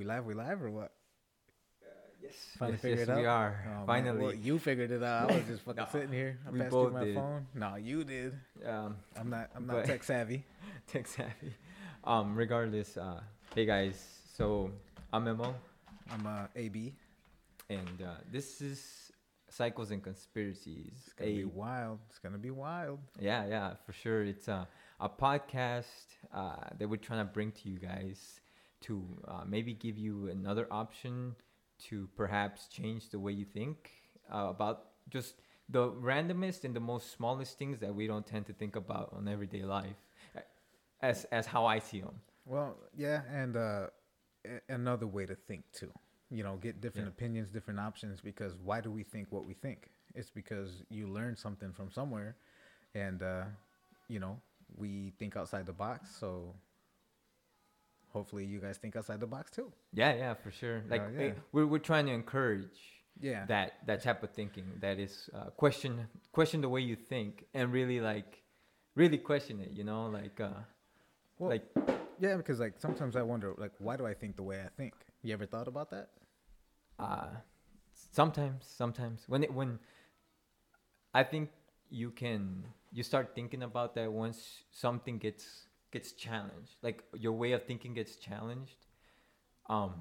We live, we live, or what? Yes, Finally yes, figured yes, it out. we are. Oh, man. Finally, Well, you figured it out. I was just fucking No, sitting here. I we passed both you my did. phone. No, you did. um, I'm not. I'm not tech savvy. tech savvy. Um, regardless, uh, hey guys. So I'm Memo, I'm uh, AB. and uh, this is Cycles and Conspiracies. It's gonna be wild. It's gonna be wild. Yeah, yeah, for sure. It's a, a podcast uh, that we're trying to bring to you guys to uh, maybe give you another option to perhaps change the way you think uh, about just the randomest and the most smallest things that we don't tend to think about on everyday life, as as how I see them. Well, yeah, and uh, a- another way to think too. You know, get different Yeah. opinions, different options. Because why do we think what we think? It's because you learn something from somewhere, and uh, you know, we think outside the box. So hopefully, you guys think outside the box too. Yeah, yeah, for sure. Like yeah. eh, we're we're trying to encourage Yeah. that that type of thinking that is uh, question question the way you think and really like really question it you know like uh Well, like Yeah, because like sometimes I wonder, like, why do I think the way I think? You ever thought about that? uh sometimes sometimes when it when i think you can you start thinking about that once something gets gets challenged like your way of thinking gets challenged um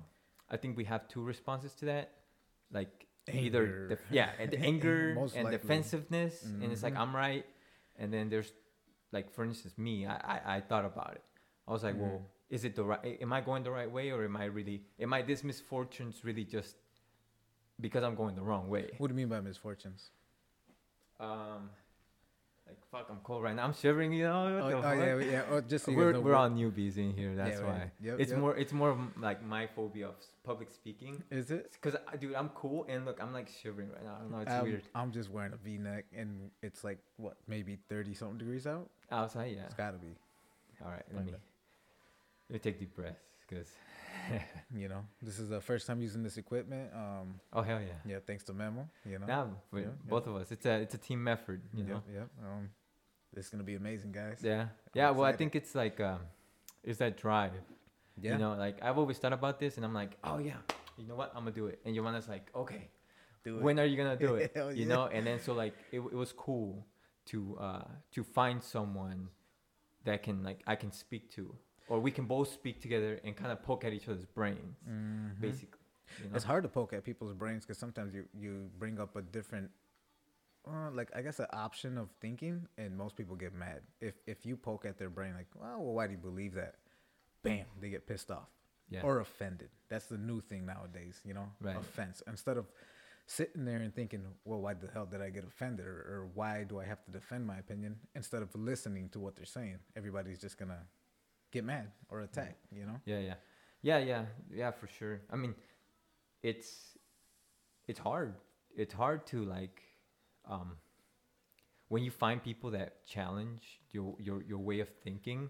i think we have two responses to that like either Anger. def- yeah and the anger and defensiveness and it's like Mhm. i'm right and then there's like for instance me i i, I thought about it i was like Mhm. well is it the right am i going the right way or am i really am i this misfortunes really just because i'm going the wrong way What do you mean by misfortunes? um like fuck i'm cold right now i'm shivering you know Oh, oh, yeah, yeah. Oh, just so we're, we're all newbies in here that's Yeah, why Yep, it's yep. more it's more of like my phobia of public speaking Is it? because uh, dude i'm cool and look i'm like shivering right now i don't know it's I'm, weird I'm just wearing a V-neck, and it's like what, maybe thirty something degrees out. outside yeah It's gotta be. all right let me let me take deep breaths because You know, this is the first time using this equipment. Um, oh hell yeah yeah, thanks to Memo. You know. Nah, Yeah, yeah. both of us it's a it's a team effort you know Yep, yep. Um, this is gonna be amazing, guys. yeah yeah well i think it's like um it's that drive Yeah. You know, like I've always thought about this, and I'm like, oh yeah, you know what, I'm gonna do it. And Joanna's like, okay, Do it. when are you gonna do it? You yeah. know, and then so like it, it was cool to uh to find someone that can like I can speak to, or we can both speak together and kind of poke at each other's brains, Mhm. basically. You know? It's hard to poke at people's brains because sometimes you you bring up a different, uh, like I guess an option of thinking, and most people get mad if if you poke at their brain like, oh, well, why do you believe that? Bam, they get pissed off Yeah. or offended. That's the new thing nowadays, you know, Right. offense. Instead of sitting there and thinking, well, why the hell did I get offended, or, or why do I have to defend my opinion? Instead of listening to what they're saying, everybody's just gonna get mad or attack, you know. Yeah, yeah, yeah, yeah, yeah, for sure. I mean, it's it's hard. It's hard to like um, when you find people that challenge your your your way of thinking.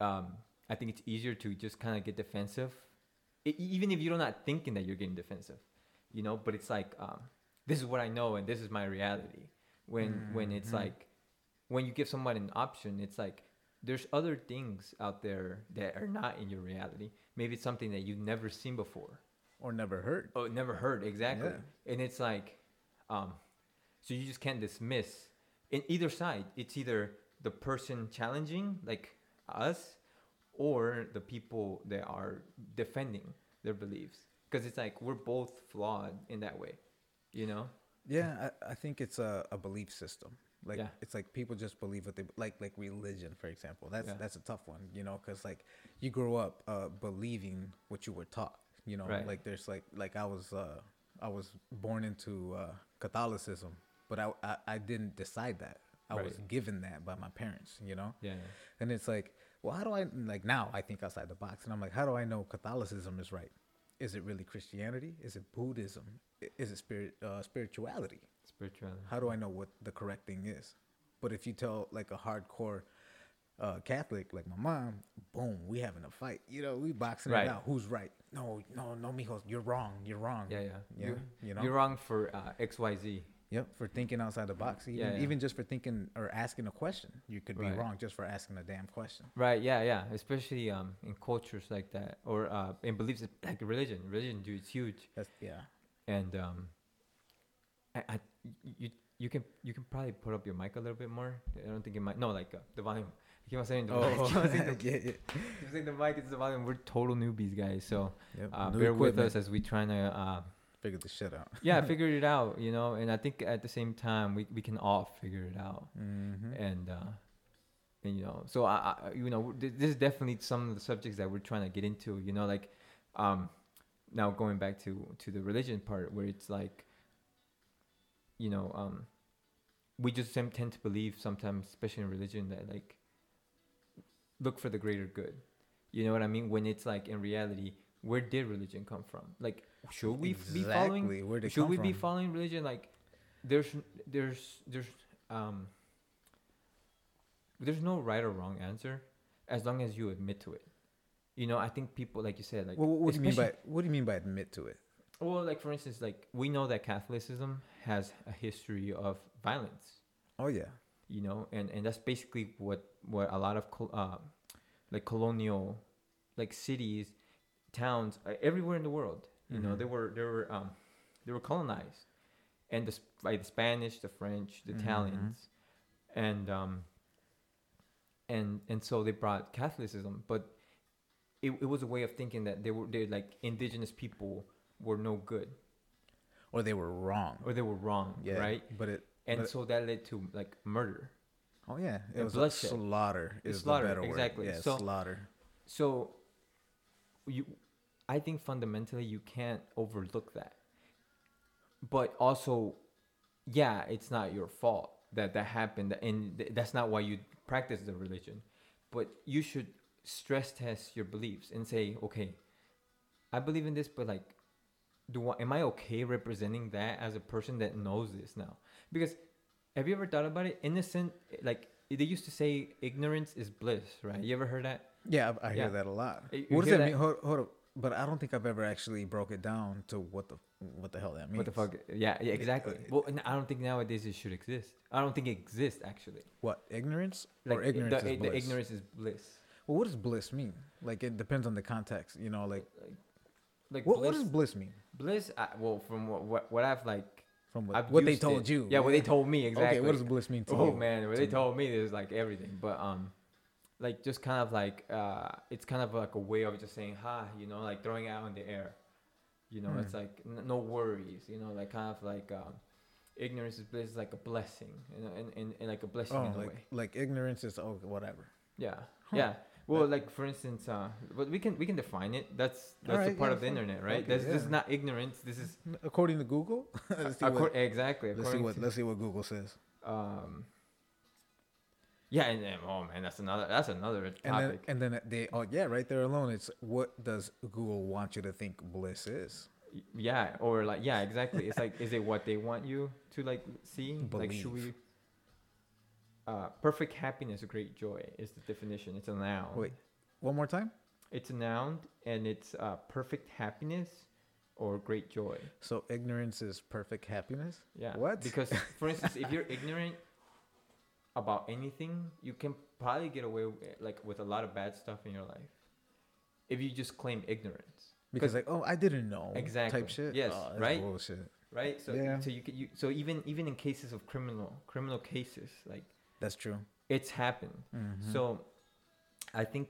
Um, I think it's easier to just kind of get defensive, E- even if you're not thinking that you're getting defensive, you know. But it's like um, this is what I know and this is my reality. When when it's Mhm. like when you give someone an option, it's like there's other things out there that are not in your reality. Maybe it's something that you've never seen before Or never heard. Oh, never heard exactly. Yeah. And it's like, um, so you just can't dismiss. In either side, it's either the person challenging, like us, or the people that are defending their beliefs. Because it's like we're both flawed in that way, you know? Yeah, I, I think it's a, a belief system. Like Yeah. it's like people just believe what they like, like religion, for example. That's Yeah. that's a tough one, you know, because like you grow up uh, believing what you were taught. You know, Right. like there's like like I was uh, I was born into uh, Catholicism, but I, I I didn't decide that. I was given that by my parents. You know, Yeah. and it's like, well, how do I like now? I think outside the box, and I'm like, how do I know Catholicism is right? Is it really Christianity? Is it Buddhism? Is it spirit uh, spirituality? Spirituality. How do I know what the correct thing is? But if you tell like a hardcore uh, Catholic, like my mom, boom, we having a fight. You know, we boxing Right. it out. Who's right? No, no, no, mijos, you're wrong. You're wrong. Yeah, yeah. Yeah, You're, you know? you're wrong for uh, X, Y, Z. Yep, for thinking outside the box. Even, Yeah, yeah. even just for thinking or asking a question, you could be Right. wrong just for asking a damn question. Right. Yeah. Yeah. Especially um in cultures like that, or uh in beliefs like religion. Religion, dude, it's huge. That's yeah. And um, I, I you you can you can probably put up your mic a little bit more. I don't think it might. No, like uh, the volume. I keep on saying the mic. I keep on saying the, Oh, yeah, yeah. keep saying the mic. It's the volume. We're total newbies, guys. So Yep. uh, bear with us as we trying to uh Figure the shit out. yeah figure it out. You know, and I think at the same time we we can all figure it out. Mm-hmm. and uh and you know so I, I you know th- this is definitely some of the subjects that we're trying to get into you know like um now going back to to the religion part where it's like you know um we just tend to believe sometimes especially in religion that like look for the greater good. You know what i mean? When it's like in reality where did religion come from? Like should we f- be following Exactly, where'd it should we be following religion? Like there's there's there's um there's no right or wrong answer as long as you admit to it. You know i think people like you said like Well, what do you mean by what do you mean by admit to it? well like for instance like we know that catholicism has a history of violence Oh yeah. you know and and that's basically what what a lot of col- uh, like colonial like cities towns uh, everywhere in the world you know Mhm. they were they were um they were colonized and the by the spanish the french the Mhm. italians and um and and so they brought catholicism but it, it was a way of thinking that they were they like indigenous people were no good Or they were wrong. or they were wrong Yeah. right But it. and But- so that led to like murder Oh yeah. It was bloodshed. a slaughter. It's Is slaughter, the better word. exactly. Yeah. So- slaughter. So you I think fundamentally you can't overlook that. But also yeah, it's not your fault that that happened and th- that's not why you practice the religion. But you should stress test your beliefs and say, okay, I believe in this but like do I, am I okay representing that as a person that knows this now? Because have you ever thought about it? Innocent like they used to say ignorance is bliss, right? You ever heard that? Yeah, I, I hear that a lot. You- What does that that? mean? Hold, hold up. But I don't think I've ever actually broke it down to what the what the hell that means. What the fuck? Yeah, yeah, exactly. uh, Well, I don't think nowadays it should exist. I don't think it exists actually. What ignorance Like or ignorance the, is the bliss? ignorance is bliss. Well, what does bliss mean? Like it depends on the context. You know, like Like, like what, bliss. what does bliss mean? bliss? I, well, from what, what what I've like, From what, what they told it. you. Yeah, what they told me exactly. Okay, what does bliss mean to oh you? man, what they me. told me is like everything, but um, like just kind of like uh, it's kind of like a way of just saying ha, you know, like throwing it out in the air. You know, it's Hmm. like n- no worries. You know, like kind of like um, ignorance is bliss is like a blessing, you know, and, and, and like a blessing Oh, in a like way. like ignorance is oh whatever. Yeah, Huh. yeah. Well, like for instance, uh, but we can we can define it. That's that's a part yeah, of the internet, right? Okay, that's this is not ignorance. This is According to Google, let's see what, exactly. let's see what to- let's see what Google says. um. Yeah, and then, oh man, that's another that's another And then topic. and then they oh yeah right there alone it's what does Google want you to think bliss is? Yeah, or like yeah, exactly. It's like, is it what they want you to like see? Like, should we? Uh, perfect happiness, great joy is the definition. It's a noun. Wait. One more time. It's a noun, and it's uh, perfect happiness or great joy. So ignorance is perfect happiness. Yeah. What? Because, for instance, if you're ignorant about anything, you can probably get away with, like with a lot of bad stuff in your life. If you just claim ignorance, Because like oh I didn't know Exactly. type shit. Yes, Oh, right? Bullshit. right? So, Yeah. so you could, you, so even even in cases of criminal criminal cases, like That's true. it's happened. Mhm. So, I think,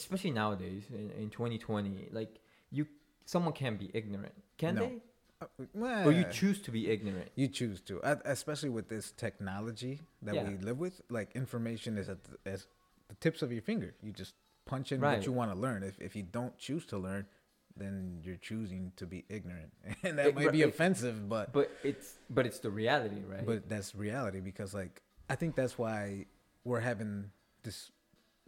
especially nowadays in, in 2020, like you, someone can be ignorant, can No. they? Uh, Or you choose to be ignorant. You choose to, Uh, especially with this technology that Yeah. we live with. Like information is at the, as the tips of your finger. You just punch in Right. what you want to learn. If if you don't choose to learn, then you're choosing to be ignorant, and that It- might be right. offensive, but But it's but it's the reality, right? but that's reality because like I think that's why we're having this.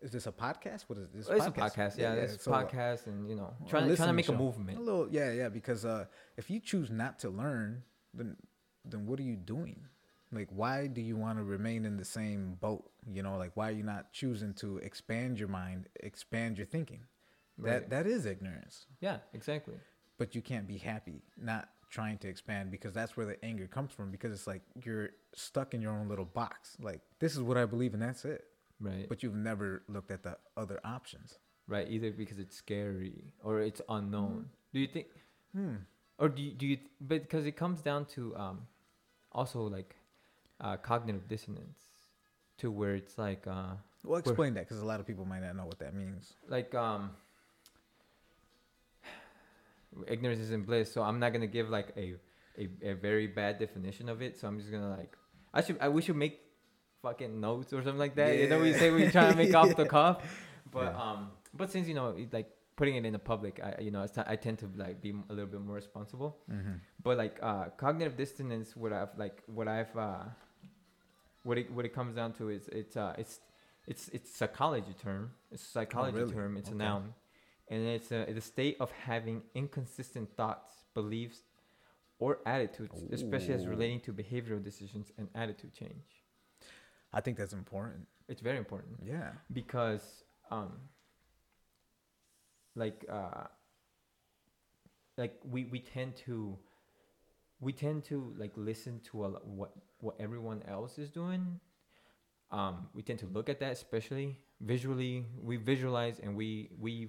Is this a podcast? What is this? It's a podcast, yeah. it's a so, uh, podcast, and you know, trying trying to make a movement. A little, yeah, yeah. Because uh, if you choose not to learn, then then what are you doing? Like, why do you want to remain in the same boat? You know, like why are you not choosing to expand your mind, expand your thinking? Right. That that is ignorance. Yeah, exactly. But you can't be happy not trying to expand because that's where the anger comes from because it's like you're stuck in your own little box. Like this is what I believe and that's it. right But you've never looked at the other options. right either because it's scary or it's unknown do you think Hmm. or do you, do you but because it comes down to um also like uh cognitive dissonance to where it's like uh Well, explain that because a lot of people might not know what that means. like um ignorance isn't bliss so i'm not gonna give like a, a a very bad definition of it so i'm just gonna like i should i we should make fucking notes or something like that you know we say we try to make off the cuff but Yeah. um but since you know it, like putting it in the public i you know t- i tend to like be a little bit more responsible Mm-hmm. but like uh cognitive dissonance what i've like what i've uh what it what it comes down to is it's uh it's it's it's psychology term it's a psychology really? term it's Okay. a noun and it's a, it's a state of having inconsistent thoughts beliefs or attitudes especially as relating to behavioral decisions and attitude change I think that's important. it's very important Yeah. because um like uh like we we tend to we tend to like listen to a, what what everyone else is doing um we tend to look at that especially visually we visualize and we we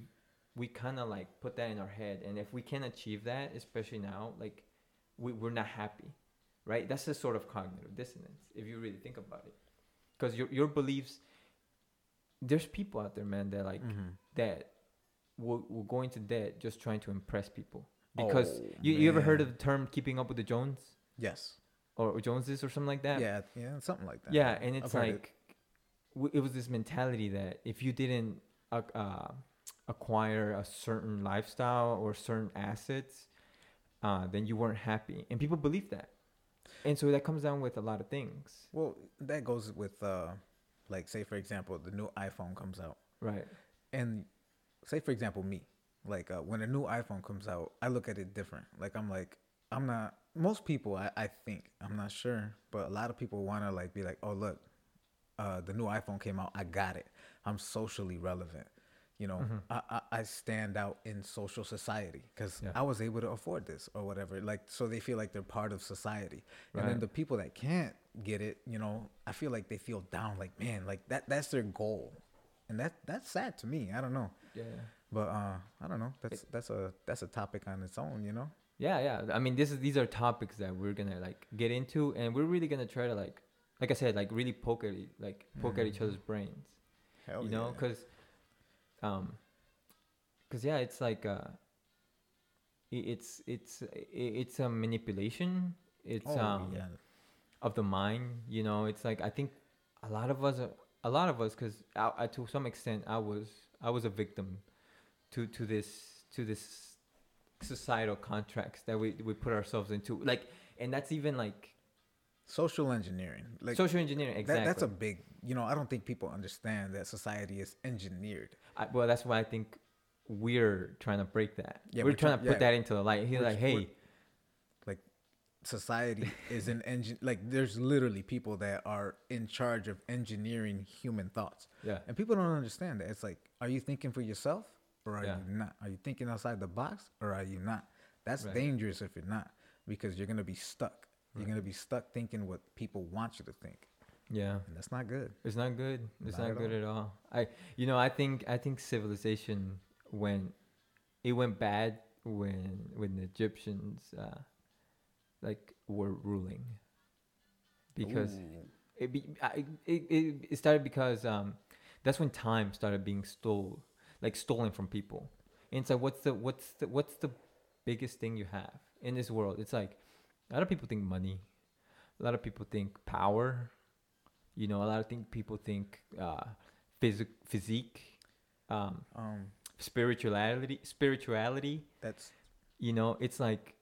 we kind of like put that in our head and if we can't achieve that especially now like we, we're not happy right that's a sort of cognitive dissonance if you really think about it because your, your beliefs there's people out there man that like Mhm. that will, will go into debt just trying to impress people because Oh, you, you ever heard of the term keeping up with the jones Yes. or, or joneses or something like that Yeah. Yeah. Something like that. yeah and I've it's it. like w- it was this mentality that if you didn't uh, uh, acquire a certain lifestyle or certain assets uh, then you weren't happy and people believe that and so that comes down with a lot of things Well, that goes with uh, like say for example, the new iPhone comes out, right and say for example me, like uh, when a new iPhone comes out, I look at it different. Like I'm like I'm not. Most people, I, I think I'm not sure, but a lot of people want to like be like, oh look, uh, the new iPhone came out, I got it. I'm socially relevant. You know, Mhm. I, I stand out in social society because Yeah. I was able to afford this or whatever. Like so, they feel like they're part of society. And then the people that can't get it, you know, I feel like they feel down. Like man, like that that's their goal, and that that's sad to me. I don't know, yeah but uh, I don't know. That's that's a that's a topic on its own. You know. Yeah, yeah. I mean, this is these are topics that we're gonna like get into, and we're really gonna try to like, like I said, like really poke at like poke at each Mhm. other's brains, Hell you know, yeah. Because, um, because yeah, it's like uh, it's it's it's a manipulation. It's oh um yeah. of the mind, you know. It's like I think a lot of us, are, a lot of us, because I, I, to some extent, I was I was a victim to to this to this societal contracts that we we put ourselves into. Like, and that's even like Social engineering, like social engineering. that, Exactly. that's a big. You know, I don't think people understand that society is engineered. I, well, that's why I think we're trying to break that. Yeah, we're, we're trying try- to put yeah. that into the light. He's like, we're- Society is an engine. Like there's literally people that are in charge of engineering human thoughts, yeah, and people don't understand that. It's like, are you thinking for yourself or are Yeah. you not? Are you thinking outside the box or are you not? That's Right. dangerous if you're not, because you're gonna be stuck. You're gonna be stuck thinking what people want you to think, yeah. and that's not good. It's not good. It's Not not, at good all. at all. I, you know, I think I think civilization when it went bad when when the Egyptians uh, like were ruling because Ooh. it, be, I, it it it started because um that's when time started being stole like stolen from people. And it's like what's the what's the what's the biggest thing you have in this world? It's like a lot of people think money. A lot of people think power. You know, a lot of think people think uh physic physique, um um, spirituality spirituality. that's You know, it's like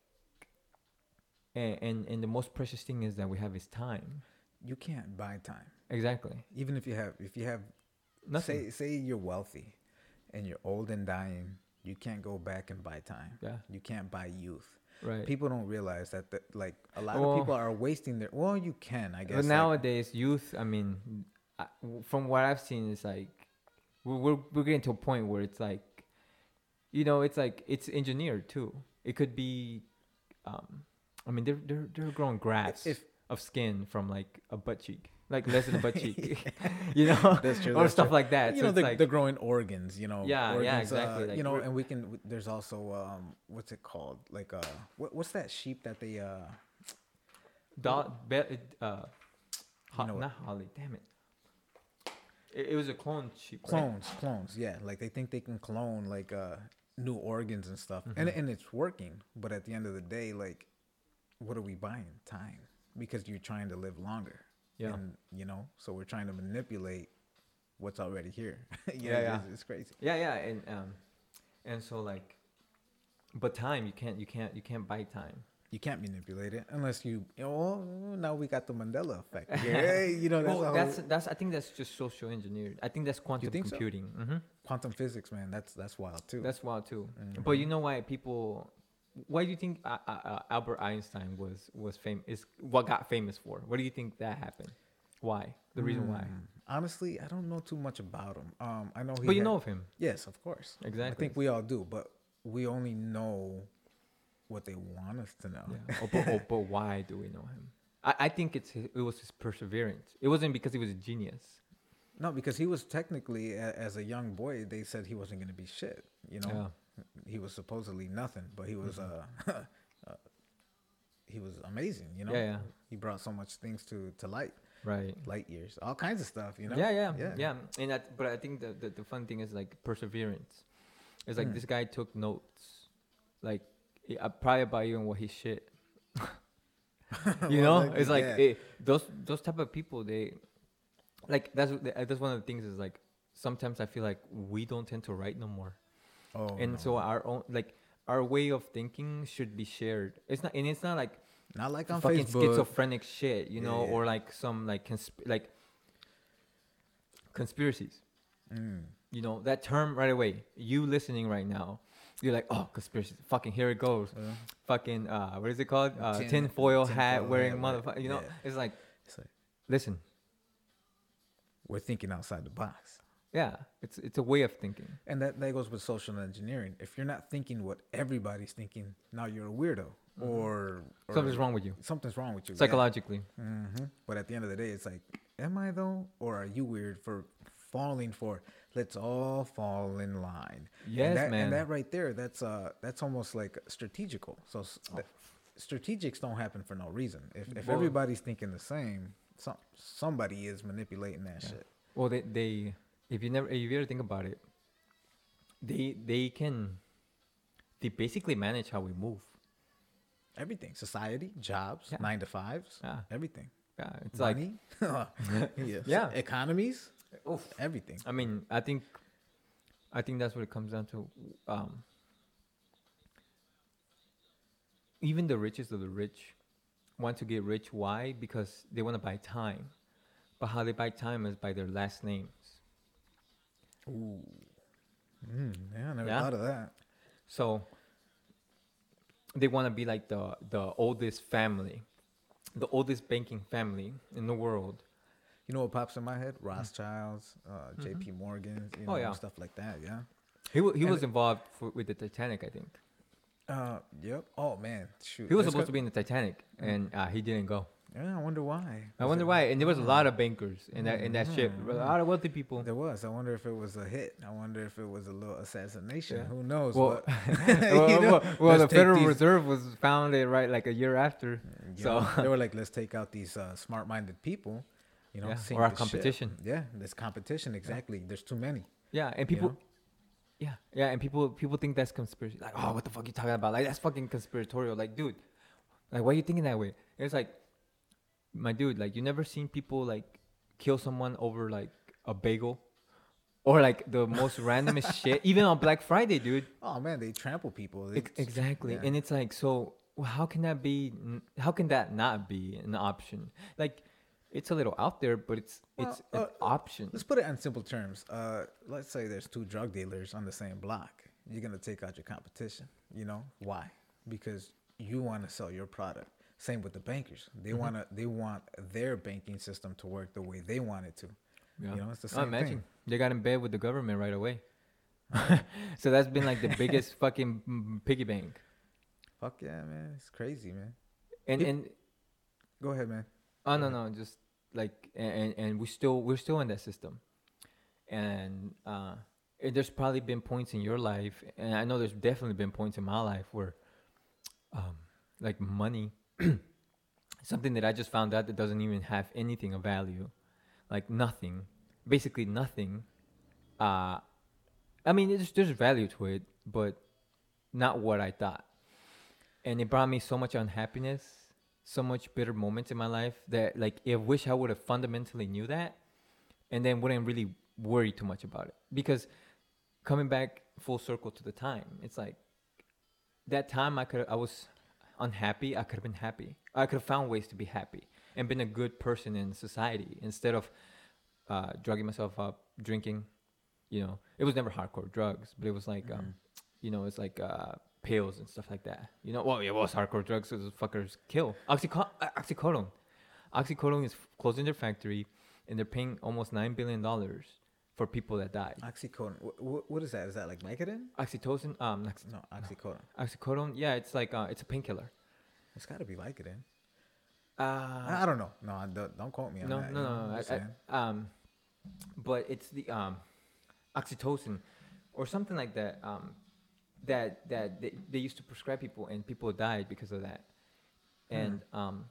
and, and and the most precious thing is that we have is time. you can't buy time. Exactly. Even if you have, if you have Nothing. Say say you're wealthy and you're old and dying, you can't go back and buy time. yeah. You can't buy youth. Right. People don't realize that the, like a lot Well- of people are wasting their well, you can, I guess. But like- nowadays, youth. I mean, from what I've seen, is like we're, we're we're getting to a point where it's like, you know, it's like it's engineered too. It could be um, I mean, they're they're they're growing grass If of skin from like a butt cheek, like less than a butt cheek, you know, That's true, or that's stuff true. like that. you so know, they're, like, they're growing organs. You know, Yeah, yeah, organs, exactly, Uh, like you know, and we can. There's also um, what's it called? Like uh, what, what's that sheep that they uh, Do- be- uh, ho- know not Holly. Damn it. It, it was a clone sheep. right? clones, clones. Yeah, like they think they can clone like uh new organs and stuff, and Mm-hmm. and it's working. But at the end of the day, like, what are we buying? Time, because you're trying to live longer. Yeah. And you know, so we're trying to manipulate what's already here. Yeah, know, yeah. It's, it's crazy. Yeah, yeah, and um, and so like, but time you can't you can't you can't buy time. You can't manipulate it unless you. Oh, now we got the Mandela effect. Yeah, you know, that's, Well, that's that's I think that's just social engineered. I think that's quantum think so? computing. hmm quantum physics, man. That's that's wild too. That's wild too. Mm-hmm. But you know why people? Why do you think uh, uh, uh, Albert Einstein was was famous? Is what got famous for? What do you think that happened? Why? The reason why? Mm, Honestly, I don't know too much about him. Um, I know he. But you had- know of him. Yes, of course. Exactly. I think we all do, but we only know what they want us to know. Yeah. oh, but, oh, but why do we know him? I, I think it's his, it was his perseverance. It wasn't because he was a genius. No, because he was technically, a, as a young boy, they said he wasn't going to be shit. You know, Yeah. Mm-hmm. he was supposedly nothing, but he was uh, uh, he was amazing. You know, Yeah, yeah. he brought so much things to to light, Right. light years, all kinds of stuff. You know, Yeah, yeah, Yeah. yeah, And that, but I think the, the the fun thing is like perseverance. It's like Hmm. this guy took notes, like uh, probably about even what he shit. you know, Well, it's like yeah. it, those those type of people. They like that's that's one of the things is like sometimes I feel like we don't tend to write no more, Oh, and no. so our own like our way of thinking should be shared. It's not, and it's not like not like on fucking Facebook. schizophrenic shit, you know, Yeah. or like some like consp- like conspiracies. Mm. You know that term right away. You listening right now, you're like, oh, conspiracy. Fucking here it goes. Uh, Fucking uh, what is it called? Uh, Tin- tin foil tin hat foil wearing motherfucker. You know, it's like, it's like listen, we're thinking outside the box. Yeah, it's it's a way of thinking. And that, that goes with social engineering. If you're not thinking what everybody's thinking, now you're a weirdo, or, or Mm-hmm. Something's wrong with you Something's wrong with you. psychologically. hmm But at the end of the day, it's like, am I though, or are you weird for falling for? Let's all fall in line. Yes, and that, man. And that right there, that's uh, that's almost like strategical. So that- strategics don't happen for no reason. If if Well- everybody's thinking the same, some somebody is manipulating that Yeah. shit. Well, they they if you never if you ever think about it, they they can they basically manage how we move. Everything, society, jobs, Yeah. nine to fives, Yeah, everything. yeah. It's like yes. Yeah. economies, oof. everything. I mean, I think, I think that's what it comes down to. Um, even the richest of the rich want to get rich. Why? Because they want to buy time. But how they buy time is by their last names. Ooh, mm, yeah, I never Yeah. thought of that. So they want to be like the the oldest family, the oldest banking family in the world. You know what pops in my head? Rothschilds, uh, J.P. Morgan, you know, Mm-hmm. Oh, yeah. stuff like that. Yeah. He wa- he And was involved for, with the Titanic, I think. Uh, yep. Oh man, shoot. He was It's supposed got- to be in the Titanic, and uh, he didn't go. Yeah, I wonder why. I Was wonder it- why. And there was a lot of bankers in that in that ship. A lot of wealthy people. There was. I wonder if it was a hit. I wonder if it was a little assassination. Yeah. Who knows? Well, but, well, you know, well, well, the Federal these- Reserve was founded right like a year after. you so- they were like, let's take out these uh, smart-minded people. You know, Yeah, or our competition. Yeah, this competition. Exactly. There's too many. Yeah, and You people. know? Yeah, yeah, and people people think that's conspiracy. Like, oh, what the fuck you talking about? Like, that's fucking conspiratorial. Like, dude, like, why are you thinking that way? It's like, my dude, like, you never seen people like kill someone over like a bagel, or like the most randomest shit, even on Black Friday, dude. Oh man, they trample people. Ex- exactly yeah. and it's like so how can that be how can that not be an option like it's a little out there but it's it's Well, an uh, option Let's put it in simple terms. Uh, let's say there's two drug dealers on the same block. You're gonna take out your competition. You know why? Because you want to sell your product. Same with the bankers. They Mm-hmm. wanna they want their banking system to work the way they want it to. yeah. You know, it's the same Oh, same imagine thing. they got in bed with the government right away so that's been like the biggest fucking mm, piggy bank Fuck yeah, man. It's crazy, man. And Peop- and Go ahead, man. Oh no Mhm. no, just like and and we still we're still in that system, and uh, and there's probably been points in your life, and I know there's definitely been points in my life where, um, like money, something that I just found out that doesn't even have anything of value, like nothing, basically nothing. Uh, I mean, there's there's value to it, but not what I thought, and it brought me so much unhappiness so much bitter moments in my life that like I wish I would have fundamentally knew that and then wouldn't really worry too much about it. Because coming back full circle to the time, it's like that time I could I was unhappy, I could have been happy. I could have found ways to be happy and been a good person in society instead of uh, drugging myself up, drinking. You know, it was never hardcore drugs, but it was like, um, Mhm. you know, it's like uh, pills and stuff like that. You know, well, it was hardcore drugs because those fuckers kill. Oxyco- uh, oxycodone. Oxycodone is f- closing their factory, and they're paying almost nine billion dollars for people that died. Oxycodone. What, what is that? Is that like Vicodin? Oxytocin, um, ox- No, oxycodone. oxycodone. Yeah, it's like uh, it's a painkiller. It's got to be Vicodin. Uh, I don't know. No, I don't, don't quote me on no, that. no, no, no. I. I, um, but it's the um, oxytocin or something like that. Um, that that they, they used to prescribe people and people died because of that, Hmm. and um,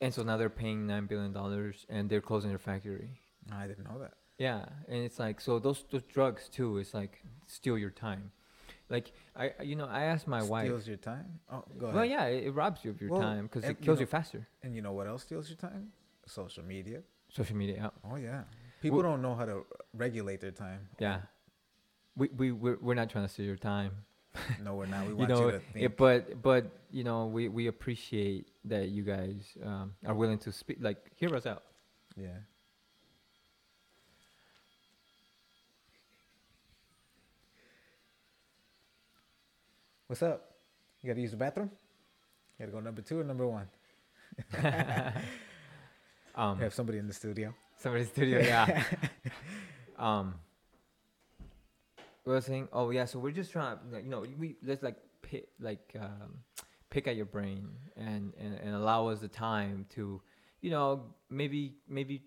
and so now they're paying nine billion dollars and they're closing their factory. I didn't know that. Yeah, and it's like so those those drugs too. It's like steal your time. Like I, you know, I asked my wife. Steals your time. Oh, go ahead. Well, yeah, it, it robs you of your Well, time because it you kills know- you faster. And you know what else steals your time? Social media. Social media, yeah. Oh yeah. People don't know how to regulate their time. yeah. We we we're, we're not trying to steal your time. No, we're not. We you want know, you to think. it, but but you know, we we appreciate that you guys um, are willing to speak, like hear us out. yeah. What's up? You gotta use the bathroom? You gotta go number two or number one? Um, We have somebody in the studio. somebody's studio, yeah. um, was I saying? Oh yeah, so we're just trying to, you know, we let's like pick, like um, pick at your brain and, and and allow us the time to, you know, maybe maybe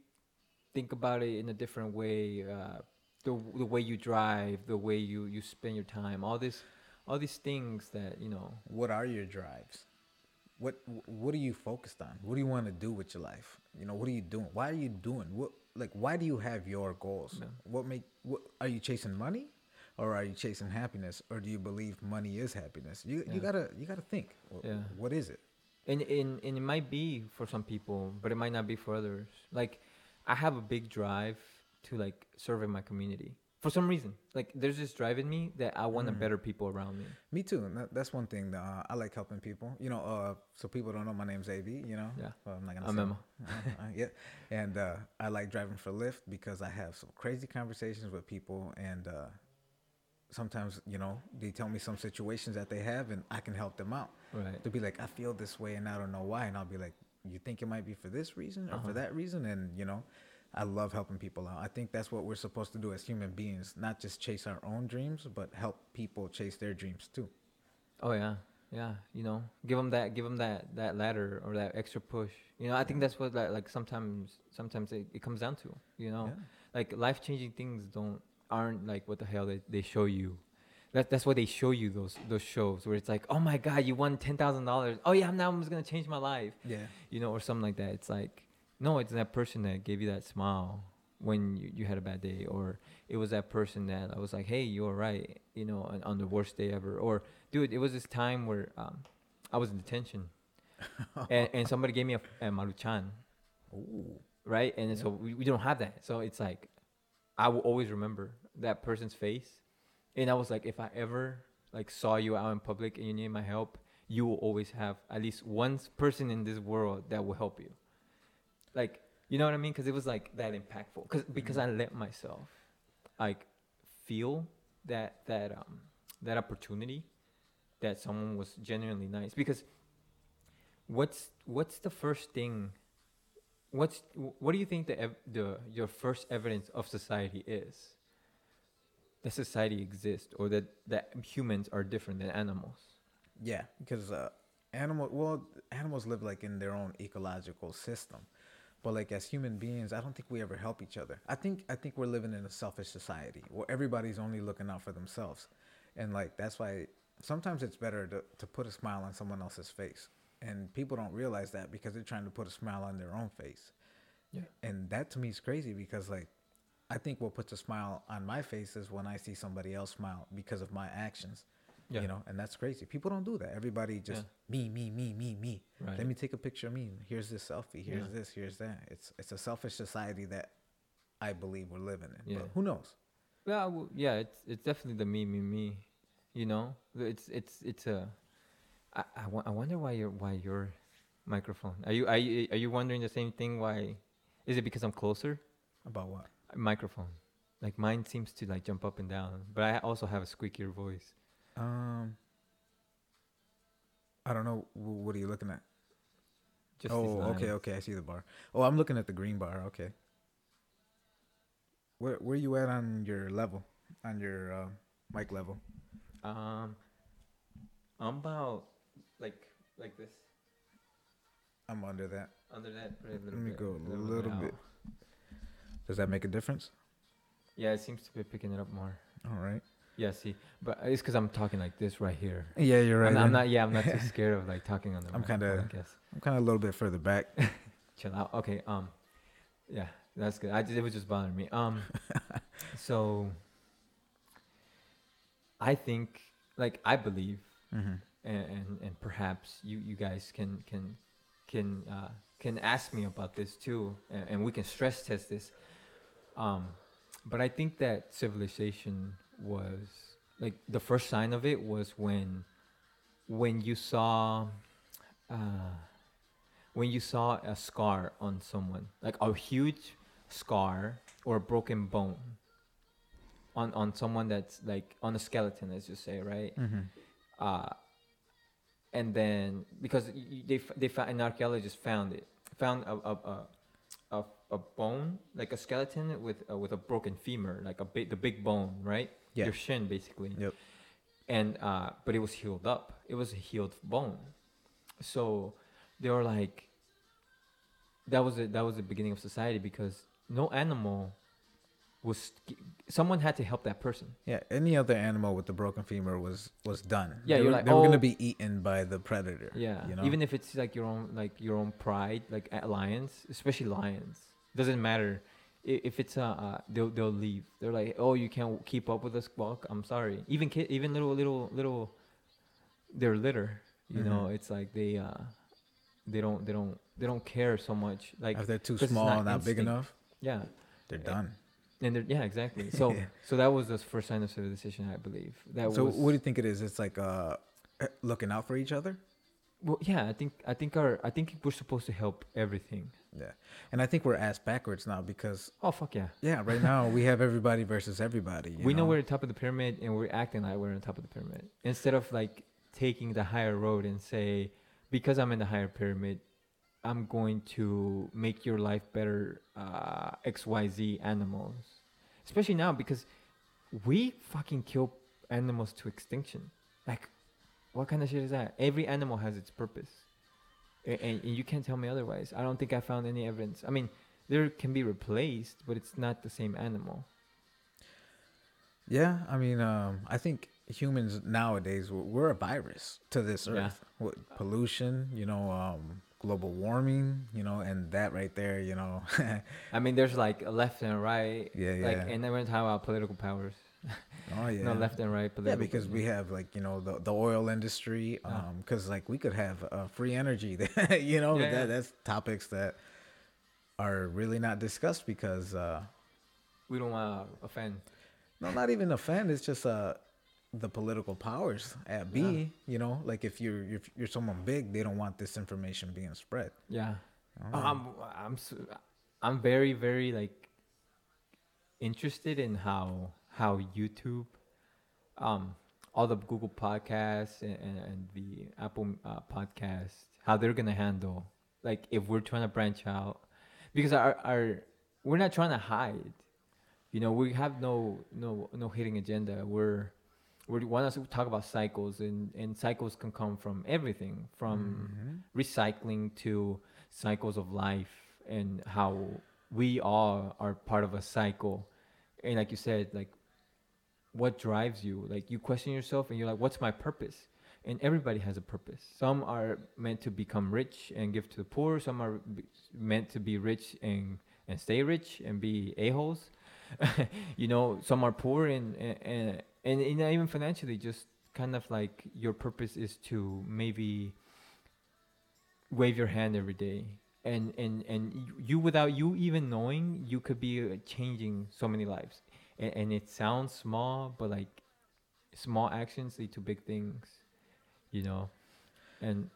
think about it in a different way. Uh, the the way you drive, the way you you spend your time, all this, all these things that you know. What are your drives? What What are you focused on? What do you want to do with your life? You know, what are you doing? Why are you doing? What like why do you have your goals? Yeah. What make what are you chasing money? Or are you chasing happiness? Or do you believe money is happiness? You Yeah. you gotta you gotta think. Yeah. What is it? and, and and it might be for some people but it might not be for others like i have a big drive to like serve in my community for some reason like there's this drive in me that i want to Mm. better people around me Me too. And that, that's one thing. That, uh, I like helping people. You know, uh, so people don't know my name's Av. You know. Yeah. Well, I'm not gonna. I'm say Emma. Uh, yeah. And uh, I like driving for Lyft because I have some crazy conversations with people, and uh, sometimes you know they tell me some situations that they have, and I can help them out. right They'll be like, I feel this way, and I don't know why, and I'll be like, you think it might be for this reason or Uh-huh. for that reason, and you know. I love helping people out. I think that's what we're supposed to do as human beings, not just chase our own dreams, but help people chase their dreams too. oh yeah yeah you know give them that give them that that ladder or that extra push you know i think that's what like, like sometimes sometimes it, it comes down to you know Yeah. like life changing things don't aren't like what the hell they, they show you that, that's why they show you those those shows where it's like oh my god you won $10000 oh yeah now i'm just gonna change my life Yeah. you know or something like that it's like no it's that person that gave you that smile when you, you had a bad day or it was that person that i was like hey you're right you know on, on the worst day ever or dude it was this time where um, i was in detention and, and somebody gave me a, a maruchan Ooh. right? And so we, we don't have that. So it's like I will always remember that person's face. And I was like, if I ever like saw you out in public and you need my help, you will always have at least one person in this world that will help you. Like, you know what I mean? Because it was like that impactful. Cause because I let myself like feel that that um that opportunity that someone was genuinely nice. Because what's what's the first thing what's what do you think the ev- the your first evidence of society is that society exists or that that humans are different than animals Yeah, because uh, animal well animals live like in their own ecological system, but like as human beings, I don't think we ever help each other. I think I think we're living in a selfish society where everybody's only looking out for themselves, and like that's why sometimes it's better to to put a smile on someone else's face, and people don't realize that because they're trying to put a smile on their own face. Yeah. And that to me is crazy because like I think what puts a smile on my face is when I see somebody else smile because of my actions. Yeah. You know, and that's crazy. People don't do that. Everybody just me, me, me, me, me. Right. Let me take a picture of me. Here's this selfie. Here's Yeah. this. Here's that. It's it's a selfish society that I believe we're living in. Yeah. But who knows? Yeah, well, yeah, it's it's definitely the me, me, me. You know, it's it's it's a. I, I, w- I wonder why your why your microphone. Are you are you are you wondering the same thing? Why? Is it because I'm closer? About what? Microphone. Like mine seems to like jump up and down, but I also have a squeakier voice. Um, I don't know. What are you looking at? Just oh, okay, okay. I see the bar. Oh, I'm looking at the green bar. Okay. Where where are you at on your level, on your uh, mic level? Um, I'm about like like this I'm under that. under that. Let me bit, go a little out. bit. Does that make a difference? Yeah, it seems to be picking it up more. All right. Yeah, see, but it's because I'm talking like this right here. Yeah, you're right. I'm, I'm not. Yeah, I'm not too scared of like talking on the. I'm I guess. I'm kind of a little bit further back. Chill out. Okay. Um. Yeah, that's good. I just, it was just bothering me. Um. so. I think, like, I believe, mm-hmm. and, and and perhaps you you guys can can can uh, can ask me about this too, and, and we can stress test this. Um, but I think that civilization was like the first sign of it was when when you saw uh, when you saw a scar on someone, like a huge scar or a broken bone on on someone that's like on a skeleton, as you say, right? Mm-hmm. uh, and then because they they found an archaeologist found it found a a, a, a, a bone like a skeleton with uh, with a broken femur like a big the big bone right Yeah. your shin basically Yep. and uh, but it was healed up it was a healed bone so they were like that was it that was the beginning of society because no animal was someone had to help that person Yeah. Any other animal with the broken femur was was done. Yeah, They you're were, like, they were oh. gonna be eaten by the predator. Yeah, You know? even if it's like your own like your own pride, like lions, especially lions, doesn't matter. If it's uh, uh they'll they'll leave. They're like, oh, you can't keep up with us, squawk. I'm sorry. Even kid, even little little little, their litter. You know, Mhm. it's like they uh, they don't they don't they don't care so much. Like if they're too small, not not, big enough, yeah, they're done. and they're yeah exactly. So Yeah. so that was the first sign of civilization, I believe. That So was what do you think it is? It's like uh, looking out for each other. well, yeah. I think I think our I think we're supposed to help everything. Yeah, and I think we're asked backwards now because Oh fuck yeah. yeah, right now we have everybody versus everybody. you we know? we're at the top of the pyramid and we're acting like we're on top of the pyramid instead of like taking the higher road and say because i'm in the higher pyramid i'm going to make your life better uh, xyz animals especially now because we fucking kill animals to extinction like what kind of shit is that every animal has its purpose and, and you can't tell me otherwise i don't think i found any evidence i mean there can be replaced but it's not the same animal Yeah, I mean, um, I think humans nowadays we're, a virus to this Yeah. earth. With pollution, you know, um, global warming, you know, and that right there, you know, I mean, there's like left and right. Yeah, yeah. Like, yeah. and then we're talking about political powers. oh yeah, No left and right Yeah, because we have like you know the the oil industry, Yeah. um, because like we could have uh, free energy, that you know, Yeah, that yeah. that's topics that are really not discussed because uh, we don't want to offend. no, not even offend. It's just uh the political powers at B. Yeah. You know, like if you're if you're someone big, they don't want this information being spread. Yeah. Oh. I'm I'm I'm very very like interested in how how YouTube, um, all the Google podcasts and, and, and the Apple uh, podcast, how they're gonna handle like if we're trying to branch out, because our our we're not trying to hide, you know, we have no no no hidden agenda. We're we want us to talk about cycles, and and cycles can come from everything, from Mhm. recycling to cycles of life, and how we all are part of a cycle. And like you said, like what drives you? Like you question yourself, and you're like, what's my purpose? And everybody has a purpose. Some are meant to become rich and give to the poor. Some are b- meant to be rich and and stay rich and be a holes. you know, some are poor and and and, and even financially, just kind of like your purpose is to maybe wave your hand every day and and and you, without you even knowing you could be changing so many lives and, and it sounds small but like small actions lead to big things you know and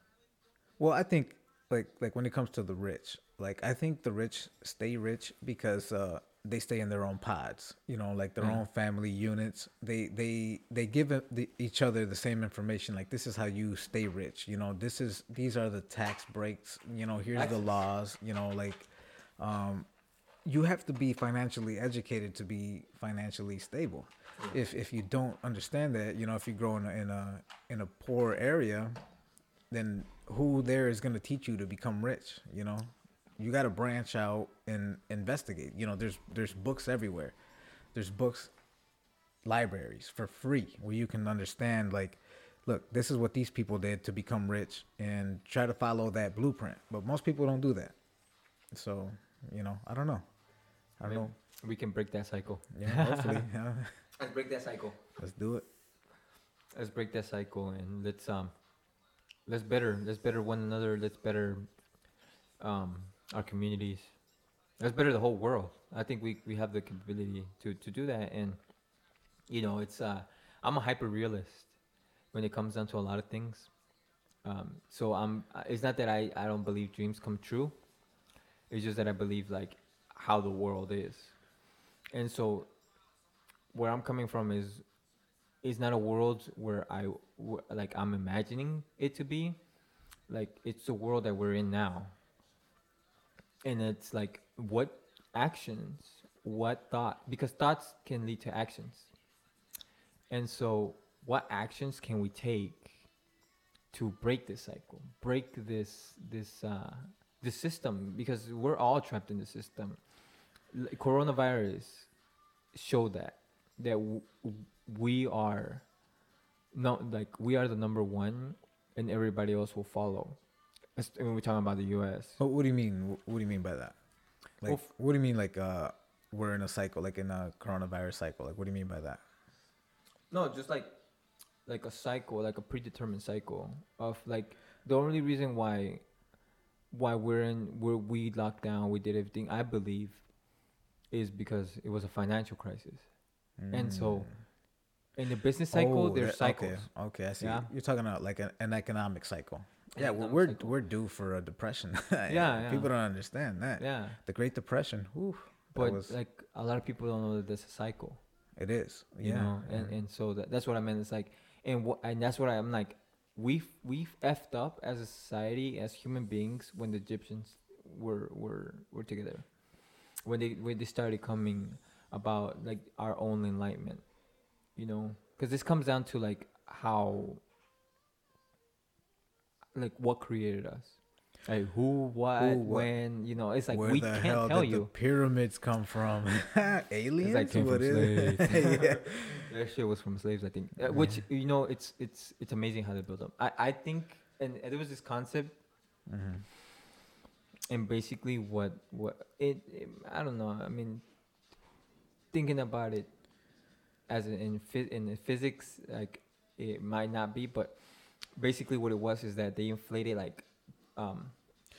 Well, I think like like when it comes to the rich, like I think the rich stay rich because uh they stay in their own pods, you know, like their Mm. own family units. They they they give the, each other the same information. Like this is how you stay rich. You know, this is these are the tax breaks. You know, here's the laws. You know, like um, you have to be financially educated to be financially stable. If if you don't understand that, you know, if you grow in a in a, in a poor area, then who there is going to teach you to become rich you know? You got to branch out and investigate. You know there's there's books everywhere. There's books libraries for free where you can understand like look this is what these people did to become rich and try to follow that blueprint. But most people don't do that. So you know i don't know i don't Maybe- know. we can break that cycle. Yeah hopefully yeah. let's break that cycle. Let's do it. Let's break that cycle and let's um let's better let's better one another. Let's better um our communities. Let's better the whole world. I think we we have the capability to to do that. And you know it's uh i'm a hyper realist when it comes down to a lot of things. Um so i'm uh, it's not that i i don't believe dreams come true. It's just that i believe like how the world is and so where i'm coming from is it's not a world where I like I'm imagining it to be. Like it's the world that we're in now. And it's like what actions, what thought because thoughts can lead to actions. And so what actions can we take to break this cycle? Break this this uh this system because we're all trapped in the system. Coronavirus showed that that w- we are not like we are the number one and everybody else will follow As- when we're talking about the us What, what do you mean? What do you mean by that? Like, Well, what do you mean? Like, uh, we're in a cycle, like in a coronavirus cycle. Like, what do you mean by that? no just like like a cycle like a predetermined cycle of like the only reason why why we're in where we locked down we did everything i believe is because it was a financial crisis And so, mm. in the business cycle Oh, there's cycles Okay, okay, I see. Yeah. You're talking about like an, an economic cycle. An yeah, economic we're cycle. we're due for a depression. yeah. people don't understand that. yeah The Great Depression. Whew, but was, like a lot of people don't know that there's a cycle it is. you yeah, know and, yeah. and so that, that's what i meant it's like and what and that's what i'm like we've we've effed up as a society as human beings when the egyptians were were were together when they when they started coming about like our own enlightenment you know because this comes down to like how like what created us like who what Who, what? when you know it's like Where we the can't hell tell did the you pyramids come from? Aliens? came What from is- slaves. yeah. That shit was from slaves, I think. Uh, which you know, it's it's it's amazing how they build up. I I think, and, and there was this concept, Mhm. And basically what what it, it I don't know. I mean, thinking about it as in in, phys- in physics, like it might not be, but basically what it was is that they inflated like um.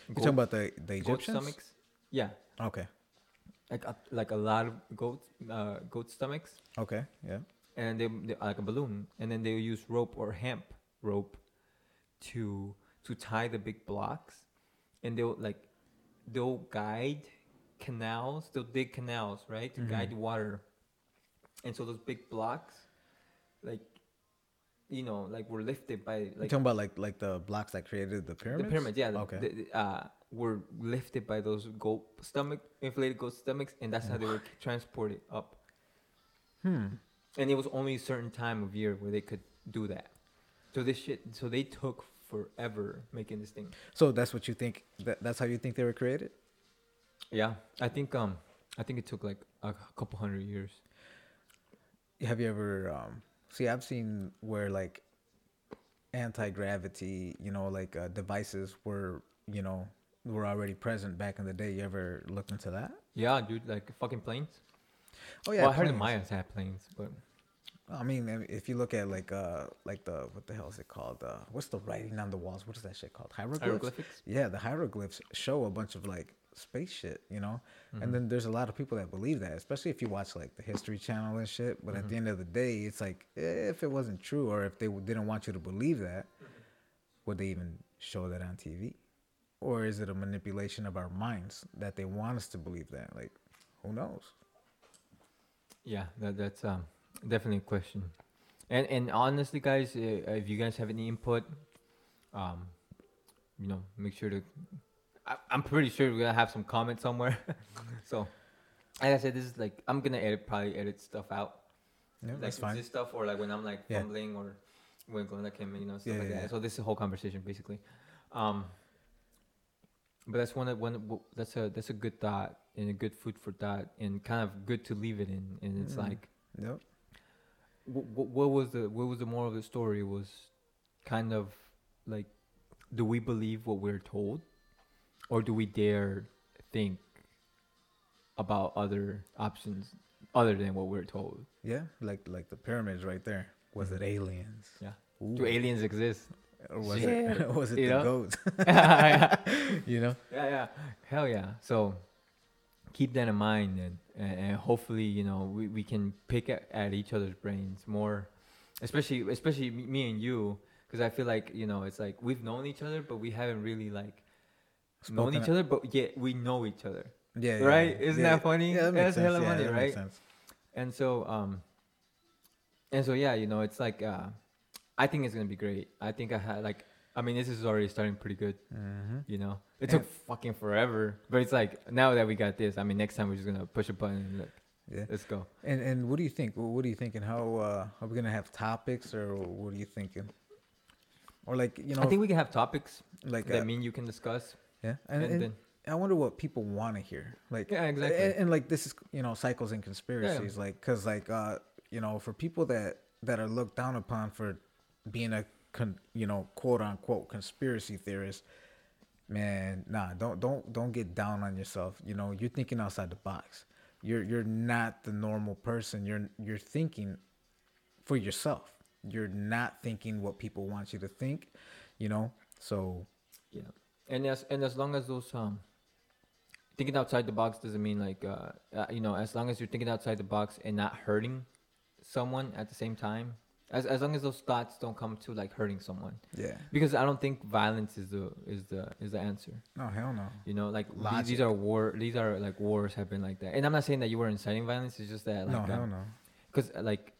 You talking about the the Egyptians? stomachs? Yeah, Okay. like a, like a lot of goat uh, goat stomachs. Okay. Yeah. and they, they like a balloon, and then they use rope or hemp rope to to tie the big blocks, and they'll like they'll guide canals, they'll dig canals, right, to guide Mhm. water, and so those big blocks, like you know, like were lifted by like talking about like like the blocks that created the pyramids? the pyramids, yeah. the- Okay. the, uh, were lifted by those goat stomach inflated goat stomachs, and that's how they were transported up. Hmm. and it was only a certain time of year where they could do that. So this shit, so they took forever making this thing. So that's what you think? That that's how you think they were created? Yeah, I think um, I think it took like a couple hundred years. Have you ever um? See, I've seen where like anti gravity, you know, like uh, devices were, you know, were already present back in the day. You ever looked into that? Yeah, dude, like fucking planes. Oh yeah, well, I heard the. Mayans had planes, but I mean, if you look at like uh like the what the hell is it called? Uh, what's the writing on the walls? What is that shit called? Hieroglyphs. hieroglyphics. Yeah, the hieroglyphs show a bunch of like space shit, you know. Mhm. And then there's a lot of people that believe that, especially if you watch like the History Channel and shit. But at the Mhm. end of the day, it's like eh, if it wasn't true or if they didn't want you to believe that, would they even show that on TV? Or is it a manipulation of our minds that they want us to believe that? Like, who knows? Yeah, that that's um definitely a question. And and honestly, guys, uh, if you guys have any input, um, you know, make sure to. I, I'm pretty sure we're gonna have some comments somewhere. so, like I said, this is like I'm gonna edit probably edit stuff out. Yeah, like that's fine. this stuff, or like when I'm like Yeah. fumbling, or when Glenda came in, you know, stuff Yeah, like yeah, that. So this is a whole conversation basically. Um, but that's one of one. That's a that's a good thought and a good food for thought, and kind of good to leave it in. And it's Mm. like Yep. What, what was the what was the moral of the story was kind of like do we believe what we're told or do we dare think about other options other than what we're told Yeah, like like the pyramids right there. Was it mm-hmm. aliens? yeah Ooh. do aliens exist Or was Shit. it was it You the know? goats? yeah you know? yeah yeah hell yeah so keep that in mind and and, and hopefully you know we, we can pick at, at each other's brains more especially especially me, and you because i feel like you know it's like we've known each other but we haven't really like known each other but yet we know each other Yeah, yeah, Right? yeah. Isn't Yeah, that funny? Yeah, that makes That's sense. hella yeah, funny, that makes right? sense. and so um and so yeah you know it's like uh i think it's gonna be great i think i had like i mean this is already starting pretty good Mm-hmm. you know it Yeah. took fucking forever but it's like now that we got this i mean next time we're just gonna push a button and like Yeah. let's go And and what do you think? What are you thinking? How uh, are we gonna have topics, or what are you thinking? Or like you know, i think we can have topics like that uh, mean you can discuss yeah, and, and, and then I wonder what people want to hear. Like Yeah, exactly. And, and, like this is you know cycles and conspiracies. Like because like uh you know for people that that are looked down upon for being a con, you know quote unquote conspiracy theorist. Man, nah, don't don't don't get down on yourself. You know, you're thinking outside the box. You're you're not the normal person. You're you're thinking for yourself. You're not thinking what people want you to think, you know? So yeah and as and as long as those um thinking outside the box doesn't mean like uh, uh you know as long as you're thinking outside the box and not hurting someone at the same time as, as long as those thoughts don't come to like hurting someone yeah. because i don't think violence is the is the is the answer No, hell no. you know like these, these are war these are like wars have been like that and i'm not saying that you were inciting violence it's just that like no, like hell no. because like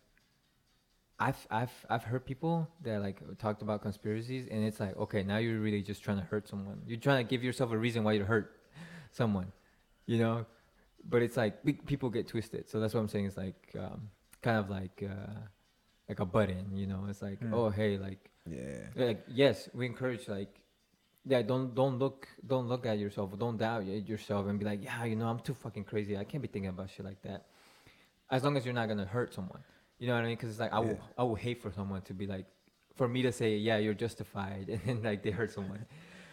I've I've I've heard people that like talked about conspiracies, and it's like, okay, now you're really just trying to hurt someone. You're trying to give yourself a reason why you hurt someone, you know. But it's like people get twisted, so that's what I'm saying. It's like um, kind of like uh, like a button, you know. It's like, Hmm. oh hey, like Yeah. like yes, we encourage like yeah, don't don't look don't look at yourself, don't doubt yourself, and be like, yeah, you know, I'm too fucking crazy. I can't be thinking about shit like that. As long as you're not gonna hurt someone, you know what I mean? Because it's like I will I will hate for someone to be like, for me to say, yeah, you're justified, and then like they hurt someone.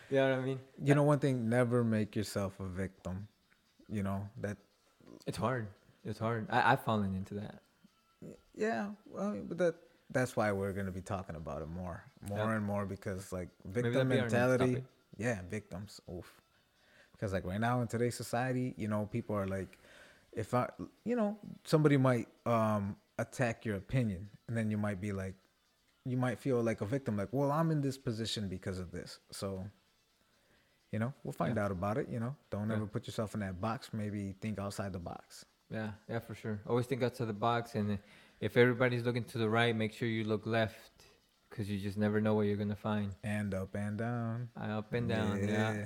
You know what I mean? You know one thing, never make yourself a victim. You know, that It's hard. It's hard. I I've fallen into that. Yeah, well, but that that's why we're gonna be talking about it more. More Yeah. and more because like victim mentality. Yeah, victims. Oof. Because like right now in today's society, you know, people are like, if I, you know, somebody might um attack your opinion, and then you might be like, you might feel like a victim, like, well, I'm in this position because of this. So, you know, we'll find Yeah. out about it. You know, don't Yeah. ever put yourself in that box. Maybe think outside the box. Yeah, yeah, for sure. Always think outside the box, and if everybody's looking to the right, make sure you look left, because you just never know what you're gonna find. And up and down. Uh, up and down. Yeah.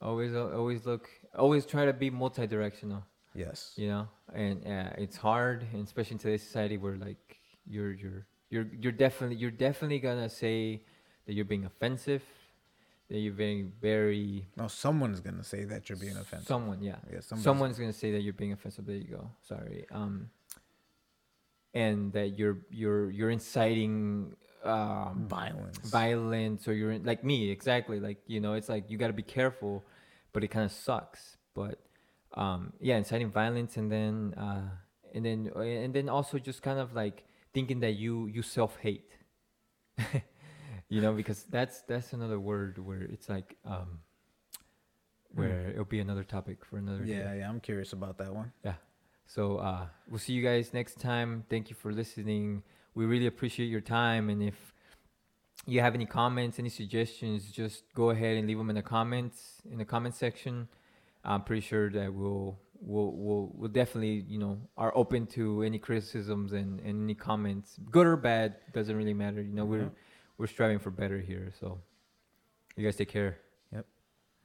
Always, uh, always look. Always try to be multi-directional. Yes. you know and uh, it's hard and especially in today's society where like you're you're you're you're definitely you're definitely gonna say that you're being offensive that you're being very No, someone's gonna say that you're being offensive. someone yeah yeah, somebody's- someone's gonna say that you're being offensive there you go sorry um and that you're you're you're inciting um violence. violence or you're in, like me exactly like you know it's like you got to be careful but it kind of sucks but um yeah inciting violence and then uh and then and then also just kind of like thinking that you you self-hate you know because that's that's another word where it's like um where it'll be another topic for another day. yeah, yeah, I'm curious about that one. So uh, we'll see you guys next time. Thank you for listening. We really appreciate your time. And if you have any comments, any suggestions, just go ahead and leave them in the comments in the comment section. I'm pretty sure that we'll we'll we'll, we'll definitely you know are open to any criticisms and, and any comments, good or bad, doesn't really matter. You know we're Mhm. we're striving for better here. So you guys take care. Yep,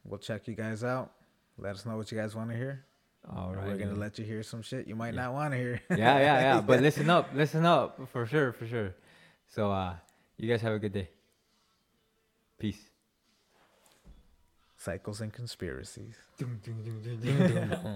we'll check you guys out. Let us know what you guys want to hear. All right. We're gonna let you hear some shit you might Yeah. not want to hear. yeah, yeah, yeah. But listen up, listen up for sure, for sure. So, uh, you guys have a good day. Peace. Cycles and conspiracies.